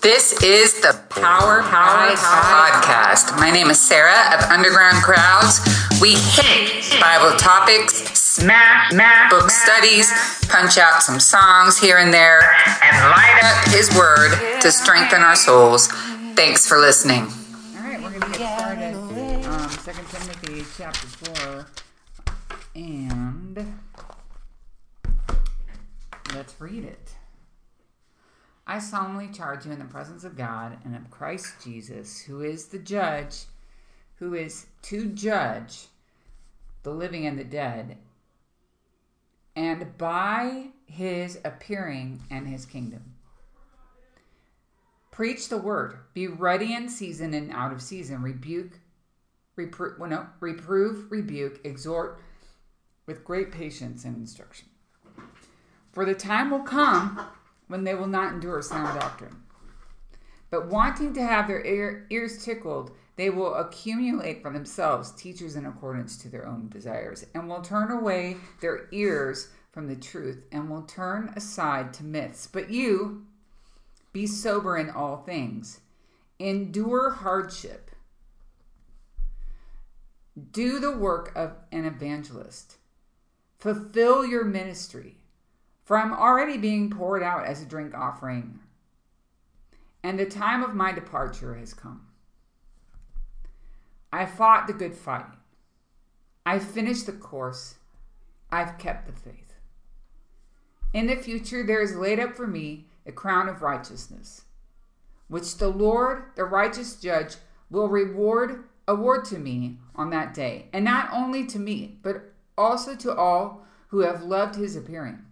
This is the Power Power Podcast. My name is Sarah of Underground Crowds. We hit Bible topics, smash, book studies, punch out some songs here and there, and light up His Word to strengthen our souls. Thanks for listening. All right, we're going to get started. Um, 2 Timothy chapter 4. And let's read it. I solemnly charge you in the presence of God and of Christ Jesus, who is the judge, who is to judge the living and the dead, and by his appearing and his kingdom. Preach the word. Be ready in season and out of season. Rebuke, reprove, well, no, reprove, rebuke, exhort with great patience and instruction. For the time will come when they will not endure sound doctrine. But wanting to have their ear, ears tickled, they will accumulate for themselves teachers in accordance to their own desires, and will turn away their ears from the truth, and will turn aside to myths. But you, be sober in all things, endure hardship, do the work of an evangelist, fulfill your ministry for I'm already being poured out as a drink offering, and the time of my departure has come. I fought the good fight. I've finished the course. I've kept the faith. In the future, there is laid up for me a crown of righteousness, which the Lord, the righteous judge, will reward award to me on that day, and not only to me, but also to all who have loved his appearing.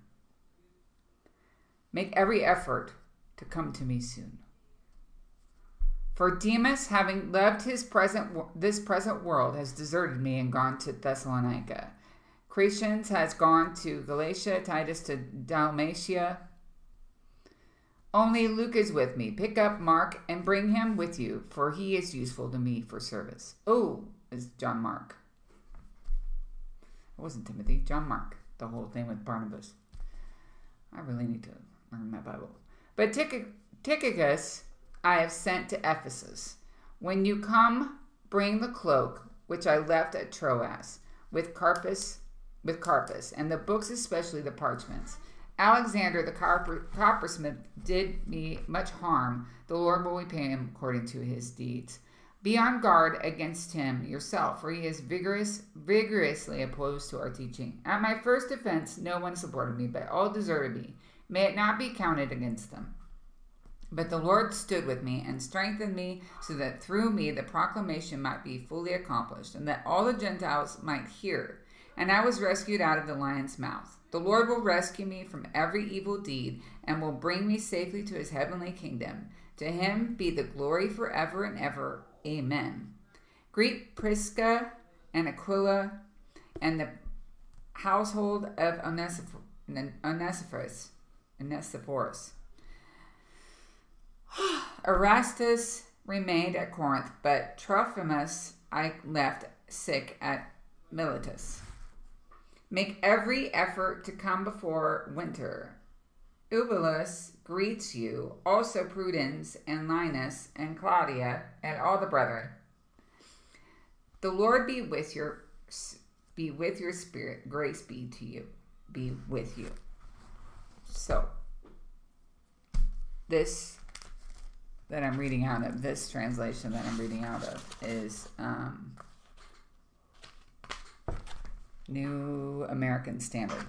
Make every effort to come to me soon. For Demas, having left his present this present world, has deserted me and gone to Thessalonica. Crescens has gone to Galatia, Titus to Dalmatia. Only Luke is with me. Pick up Mark and bring him with you, for he is useful to me for service. Oh, is John Mark. It wasn't Timothy, John Mark. The whole thing with Barnabas. I really need to learn my Bible. But Tychicus I have sent to Ephesus. When you come, bring the cloak which I left at Troas with Carpus, with Carpus, and the books, especially the parchments. Alexander the coppersmith did me much harm. The Lord will repay him according to his deeds. Be on guard against him yourself, for he is vigorous, vigorously opposed to our teaching. At my first offense, no one supported me, but all deserted me. May it not be counted against them. But the Lord stood with me and strengthened me, so that through me the proclamation might be fully accomplished, and that all the Gentiles might hear. And I was rescued out of the lion's mouth. The Lord will rescue me from every evil deed, and will bring me safely to his heavenly kingdom. To him be the glory forever and ever. Amen. Greet Prisca and Aquila and the household of Onesiphorus Onesiphorus. Erastus remained at Corinth, but Trophimus I left sick at Miletus. Make every effort to come before winter. Eubulus greets you, also Pudens and Linus and Claudia and all the brethren. The Lord be with your be with your spirit. Grace be to you. Be with you. So, this that I'm reading out of, this translation that I'm reading out of, is um, New American Standard.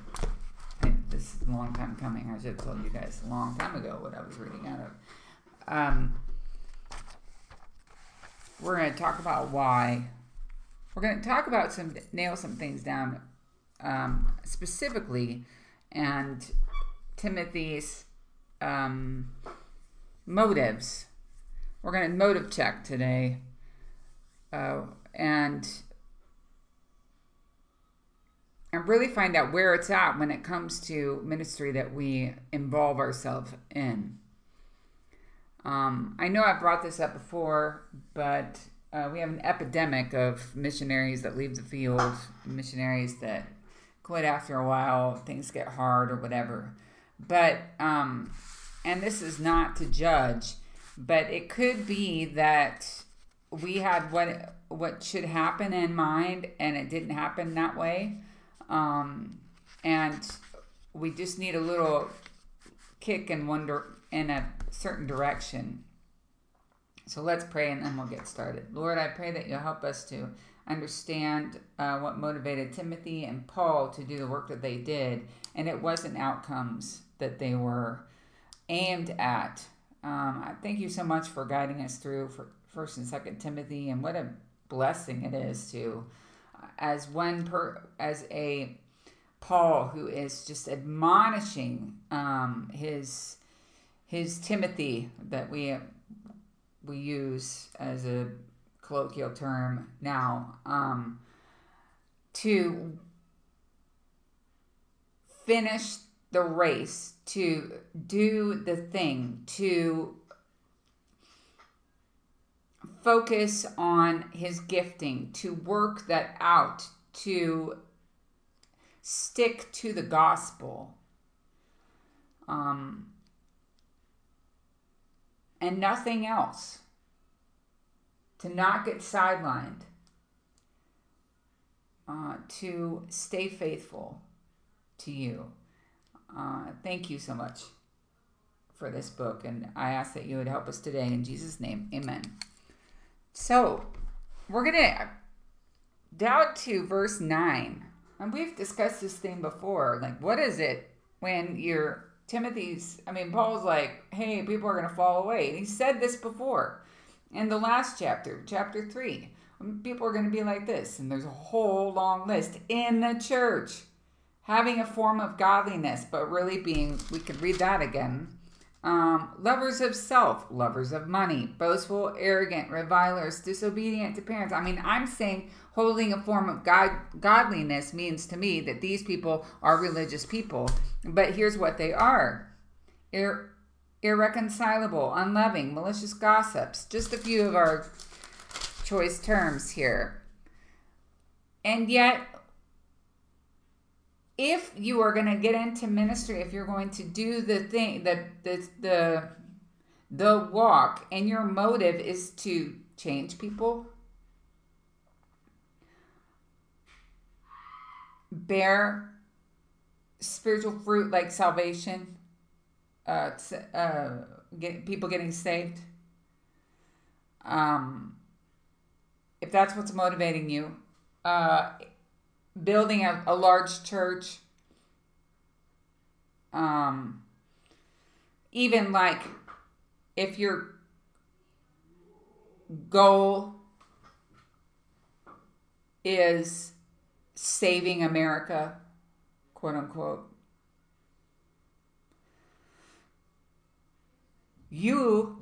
this is a long time coming. I should have told you guys a long time ago what I was reading out of. Um, we're going to talk about why. We're going to talk about some, nail some things down um, specifically, and Timothy's um, motives. We're going to motive check today. Uh, and and really find out where it's at when it comes to ministry that we involve ourselves in. Um, I know I've brought this up before, but uh, we have an epidemic of missionaries that leave the field, missionaries that quit after a while, things get hard or whatever. But, um, and this is not to judge, but it could be that we had what what should happen in mind and it didn't happen that way. Um, and we just need a little kick one di- in a certain direction. So let's pray and then we'll get started. Lord i pray that you'll help us to understand uh, what motivated timothy and paul to do the work that they did. And it wasn't outcomes that they were aimed at. Um, thank you so much for guiding us through for First and Second Timothy, and what a blessing it is to, as one per as a Paul who is just admonishing um, his his Timothy that we we use as a colloquial term now um, to finish the race to do the thing, to focus on his gifting, to work that out, to stick to the gospel. Um, and nothing else. To not get sidelined. Uh, to stay faithful to you. Uh, thank you so much for this book, and I ask that you would help us today in Jesus' name. Amen. So, we're going to down to verse 9. And we've discussed this thing before. Like, what is it when you're Timothy's? I mean, Paul's like, hey, people are going to fall away. And he said this before in the last chapter, chapter 3. People are going to be like this. And there's a whole long list in the church having a form of godliness, but really being, we could read that again. Um, lovers of self, lovers of money, boastful, arrogant, revilers, disobedient to parents. I mean, I'm saying holding a form of God, godliness means to me that these people are religious people. But here's what they are Ir- irreconcilable, unloving, malicious gossips. Just a few of our choice terms here. And yet, if you are going to get into ministry, if you're going to do the thing, the the the the walk, and your motive is to change people, bear spiritual fruit like salvation, uh, uh, get people getting saved. Um, if that's what's motivating you, uh, building a, a large church. Um even like if your goal is saving america quote unquote you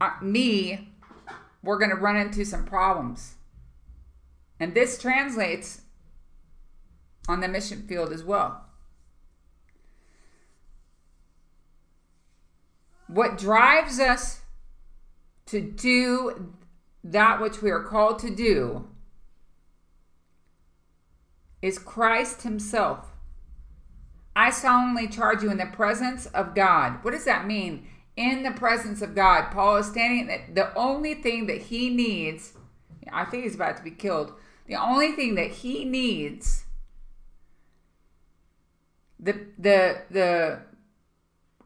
uh, me we're going to run into some problems and this translates on the mission field as well. What drives us to do that which we are called to do is Christ Himself. I solemnly charge you in the presence of God. What does that mean? In the presence of God. Paul is standing, the only thing that he needs, I think he's about to be killed the only thing that he needs the the the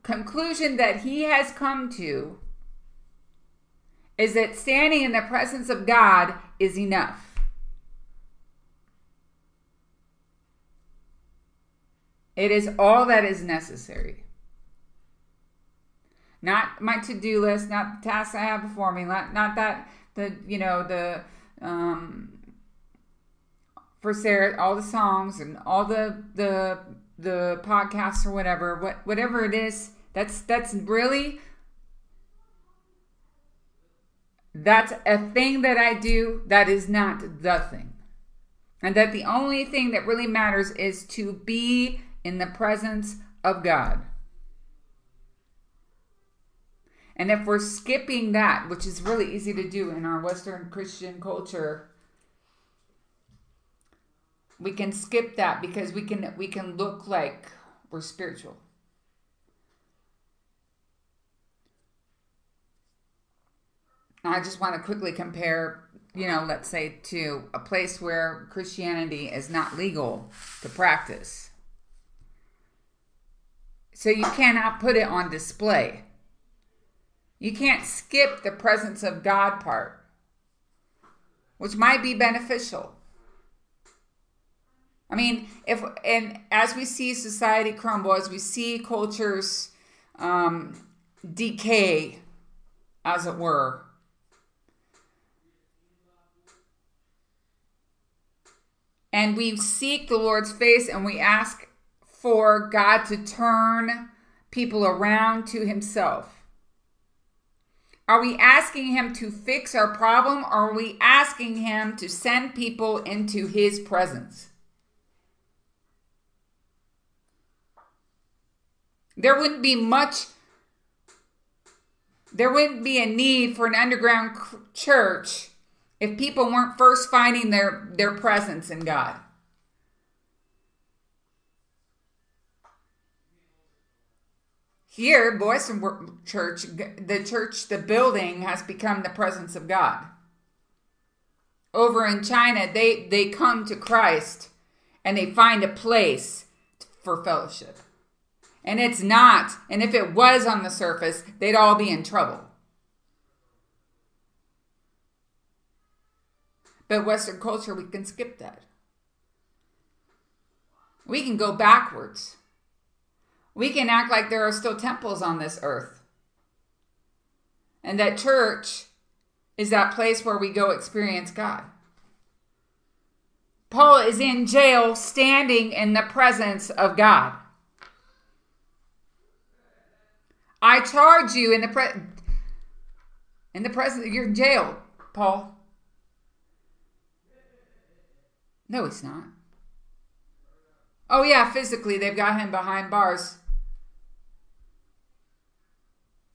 conclusion that he has come to is that standing in the presence of God is enough. It is all that is necessary. Not my to-do list, not the tasks I have before me, not, not that the you know the um, for Sarah, all the songs and all the the the podcasts or whatever, what whatever it is, that's that's really that's a thing that I do that is not the thing. And that the only thing that really matters is to be in the presence of God. And if we're skipping that, which is really easy to do in our Western Christian culture, we can skip that because we can we can look like we're spiritual I just want to quickly compare, you know, let's say to a place where Christianity is not legal to practice. So you cannot put it on display. You can't skip the presence of God part, which might be beneficial. I mean, if and as we see society crumble, as we see cultures um, decay, as it were, and we seek the Lord's face and we ask for God to turn people around to Himself. Are we asking Him to fix our problem or are we asking Him to send people into His presence? There wouldn't be much, there wouldn't be a need for an underground church if people weren't first finding their, their presence in God. Here, Boyson Church, the church, the building has become the presence of God. Over in China, they, they come to Christ and they find a place for fellowship. And it's not. And if it was on the surface, they'd all be in trouble. But Western culture, we can skip that. We can go backwards. We can act like there are still temples on this earth. And that church is that place where we go experience God. Paul is in jail standing in the presence of God. I charge you in the pre- in the presence of your jail, Paul. No, he's not. Oh yeah, physically they've got him behind bars.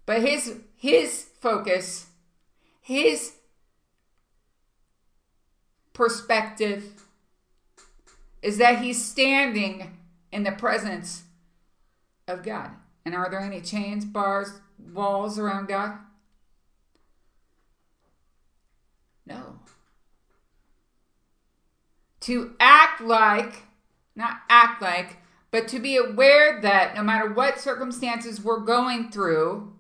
But his his focus, his perspective is that he's standing in the presence of God. And are there any chains, bars, walls around God? No. To act like, not act like, but to be aware that no matter what circumstances we're going through,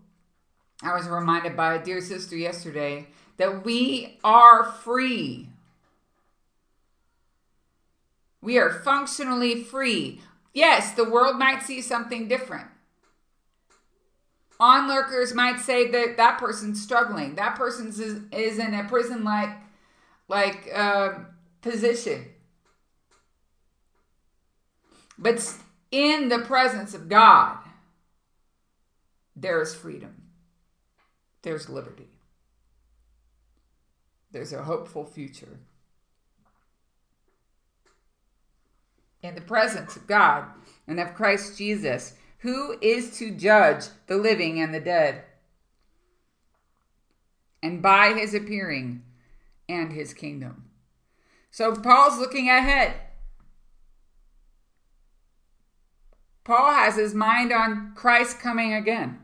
I was reminded by a dear sister yesterday that we are free. We are functionally free. Yes, the world might see something different. Onlookers might say that that person's struggling. That person is, is in a prison like like uh, position. But in the presence of God, there is freedom. There's liberty. There's a hopeful future. In the presence of God and of Christ Jesus, who is to judge the living and the dead? And by his appearing and his kingdom. So Paul's looking ahead. Paul has his mind on Christ coming again.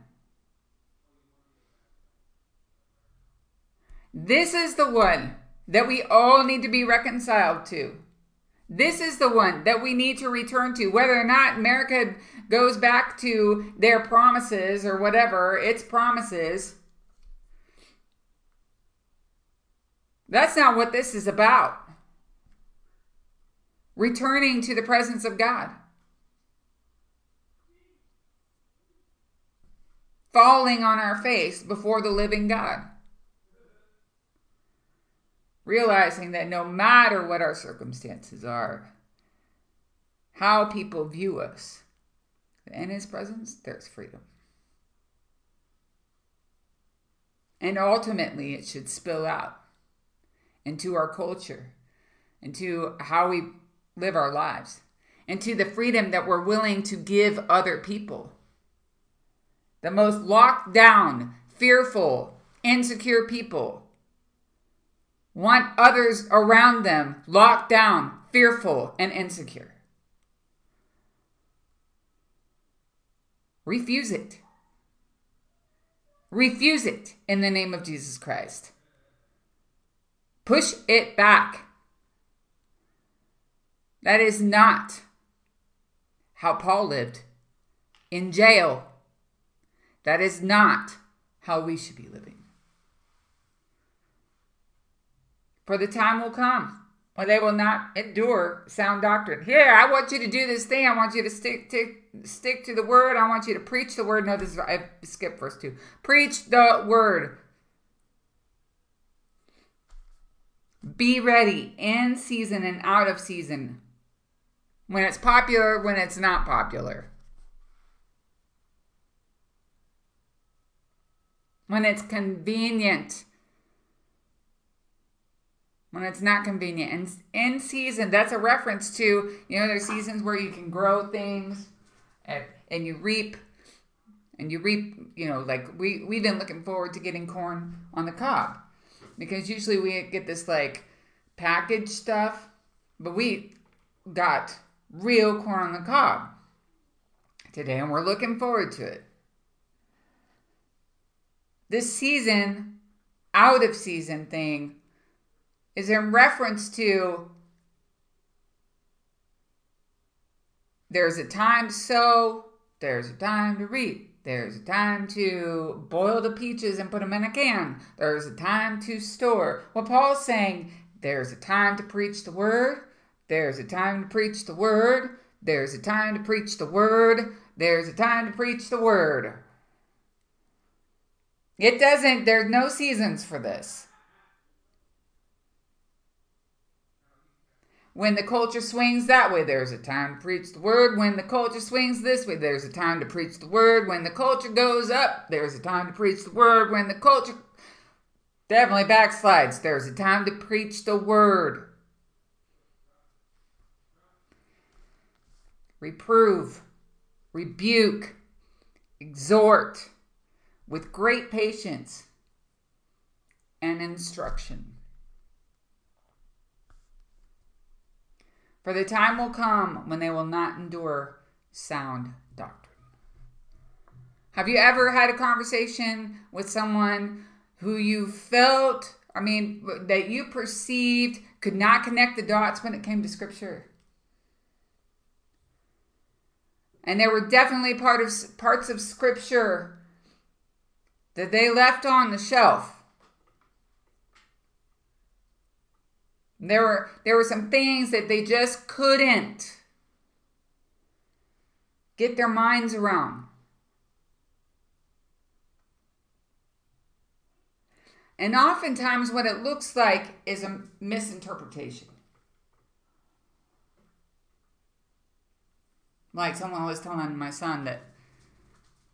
This is the one that we all need to be reconciled to. This is the one that we need to return to. Whether or not America goes back to their promises or whatever, its promises, that's not what this is about. Returning to the presence of God. Falling on our face before the living God realizing that no matter what our circumstances are, how people view us, in His presence, there's freedom. And ultimately, it should spill out into our culture, into how we live our lives, into the freedom that we're willing to give other people. The most locked down, fearful, insecure people want others around them locked down, fearful, and insecure. Refuse it. Refuse it in the name of Jesus Christ. Push it back. That is not how Paul lived in jail. That is not how we should be living. For the time will come when they will not endure sound doctrine. Here, I want you to do this thing. I want you to stick to stick to the word. I want you to preach the word. No, this is I skipped verse two. Preach the word. Be ready in season and out of season. When it's popular, when it's not popular. When it's convenient. When it's not convenient. And in season, that's a reference to, you know, there's seasons where you can grow things and, and you reap and you reap, you know, like we, we've been looking forward to getting corn on the cob because usually we get this like packaged stuff, but we got real corn on the cob today and we're looking forward to it. This season, out of season thing is in reference to there's a time to sow, there's a time to reap. There's a time to boil the peaches and put them in a can. There's a time to store. What Paul's saying there's a time to preach the word. There's a time to preach the word. There's a time to preach the word. There's a time to preach the word. It doesn't, there's no seasons for this. When the culture swings that way, there's a time to preach the word. When the culture swings this way, there's a time to preach the word. When the culture goes up, there's a time to preach the word. When the culture definitely backslides, there's a time to preach the word. Reprove, rebuke, exhort with great patience and instruction. For the time will come when they will not endure sound doctrine. Have you ever had a conversation with someone who you felt, I mean, that you perceived could not connect the dots when it came to scripture? And there were definitely part of, parts of scripture that they left on the shelf There were there were some things that they just couldn't get their minds around. And oftentimes, what it looks like is a misinterpretation. Like someone was telling my son that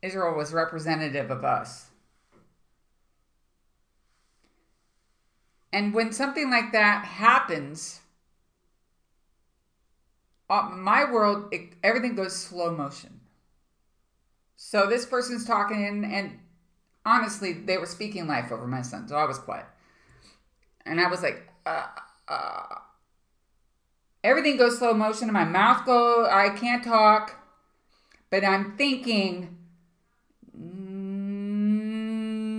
Israel was representative of us. And when something like that happens, uh, my world, it, everything goes slow motion. So this person's talking, and, honestly, they were speaking life over my son, so I was quiet. And I was like, uh, uh, everything goes slow motion, and my mouth go, I can't talk, but I'm thinking,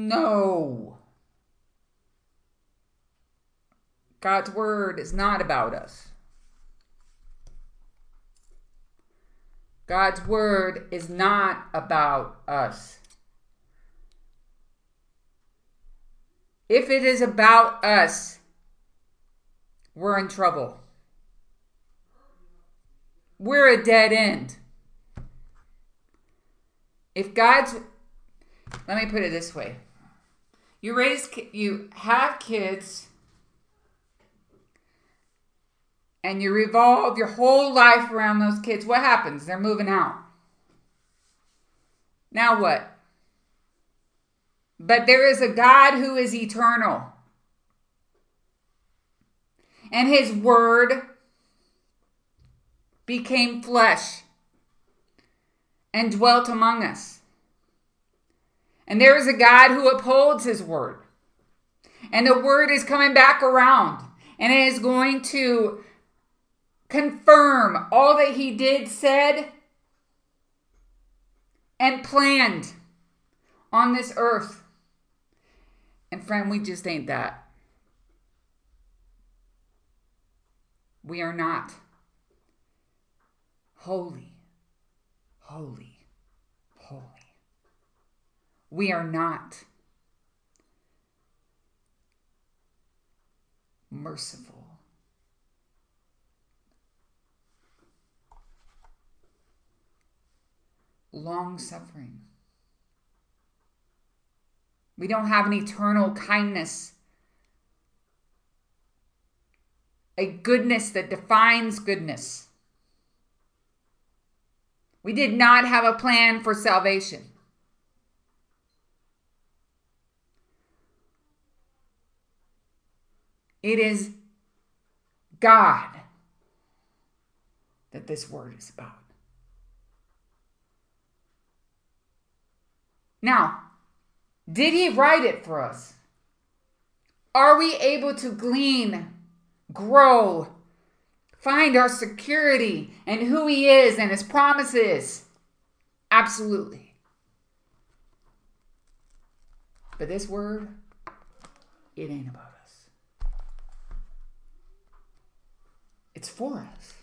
no God's word is not about us. God's word is not about us. If it is about us, we're in trouble. We're a dead end. If God's, let me put it this way you raise, you have kids and you revolve your whole life around those kids, what happens? They're moving out. Now what? But there is a God who is eternal. And his word became flesh and dwelt among us. And there is a God who upholds his word. And the word is coming back around and it is going to confirm all that he did, said, and planned on this earth. And friend, we just ain't that. We are not holy, holy, holy. We are not merciful. Long suffering. We don't have an eternal kindness, a goodness that defines goodness. We did not have a plan for salvation. It is God that this word is about. Now, did he write it for us? Are we able to glean, grow, find our security and who he is and his promises? Absolutely. But this word, it ain't about us. It's for us.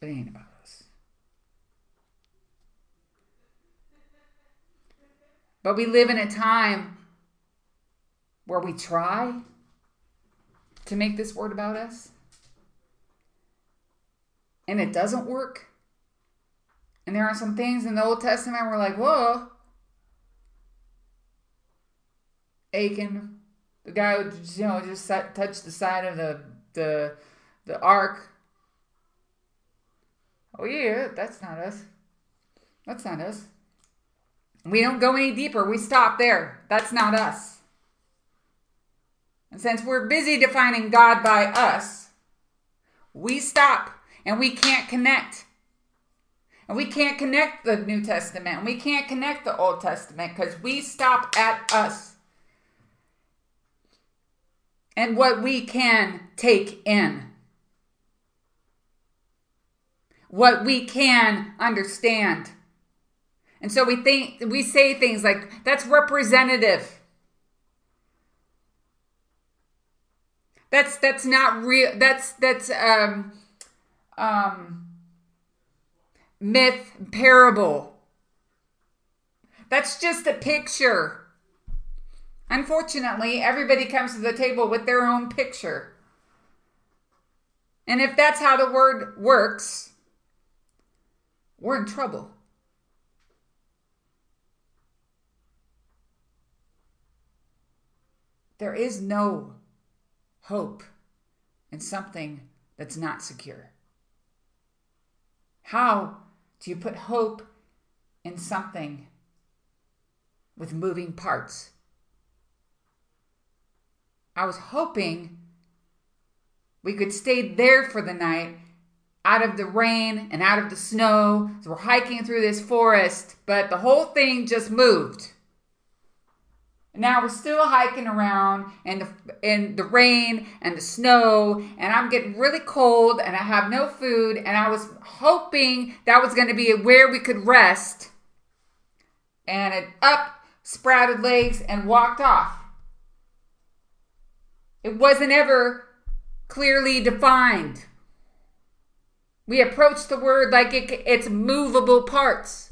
But it ain't about us. But we live in a time where we try to make this word about us and it doesn't work. And there are some things in the Old Testament we're like, whoa. Achan, the guy who you know just touched the side of the the the ark. Oh yeah, that's not us. That's not us. We don't go any deeper. We stop there. That's not us. And since we're busy defining God by us, we stop and we can't connect. And we can't connect the New Testament and we can't connect the Old Testament because we stop at us and what we can take in, what we can understand. And so we think we say things like that's representative. That's that's not real. That's that's um um myth parable. That's just a picture. Unfortunately, everybody comes to the table with their own picture. And if that's how the word works, we're in trouble. There is no hope in something that's not secure. How do you put hope in something with moving parts? I was hoping we could stay there for the night out of the rain and out of the snow. So we're hiking through this forest, but the whole thing just moved. Now we're still hiking around in the in the rain and the snow, and I'm getting really cold, and I have no food, and I was hoping that was going to be where we could rest. And it up, sprouted legs, and walked off. It wasn't ever clearly defined. We approach the word like it, it's movable parts.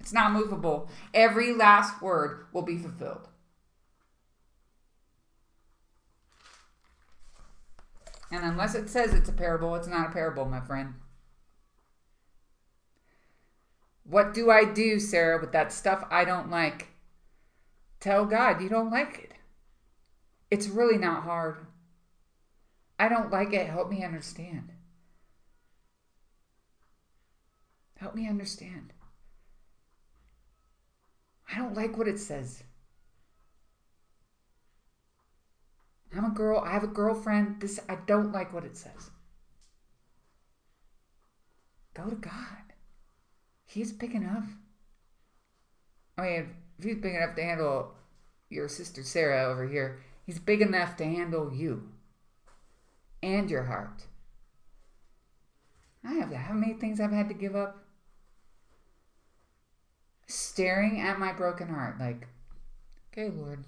It's not movable. Every last word will be fulfilled. And unless it says it's a parable, it's not a parable, my friend. What do I do, Sarah, with that stuff I don't like? Tell God you don't like it. It's really not hard. I don't like it. Help me understand. Help me understand. I don't like what it says. I'm a girl. I have a girlfriend. This I don't like what it says. Go to God. He's big enough. I mean, if he's big enough to handle your sister Sarah over here, he's big enough to handle you and your heart. I have how many things I've had to give up? Staring at my broken heart, like, okay, Lord,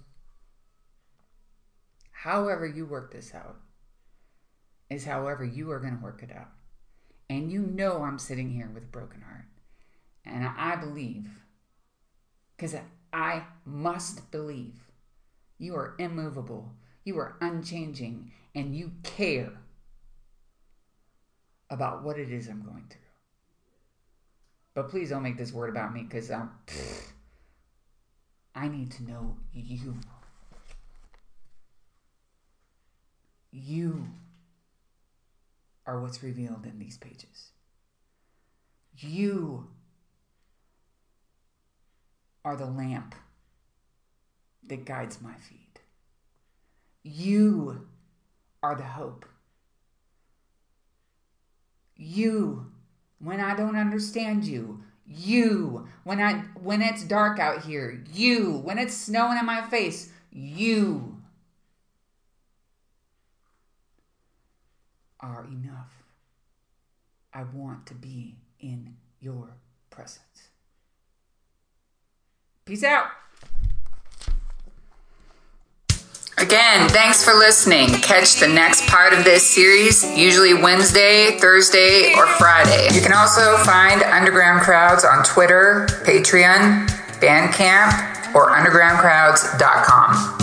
however you work this out is however you are going to work it out. And you know I'm sitting here with a broken heart. And I believe, because I must believe, you are immovable, you are unchanging, and you care about what it is I'm going through. But please don't make this word about me because I'm. I need to know you. You are what's revealed in these pages. You are the lamp that guides my feet. You are the hope. You, when I don't understand you, you, when I when it's dark out here, you, when it's snowing in my face, you are enough. I want to be in your presence. Peace out. Again, thanks for listening. Catch the next part of this series, usually Wednesday, Thursday, or Friday. You can also find Underground Crowds on Twitter, Patreon, Bandcamp, or undergroundcrowds.com.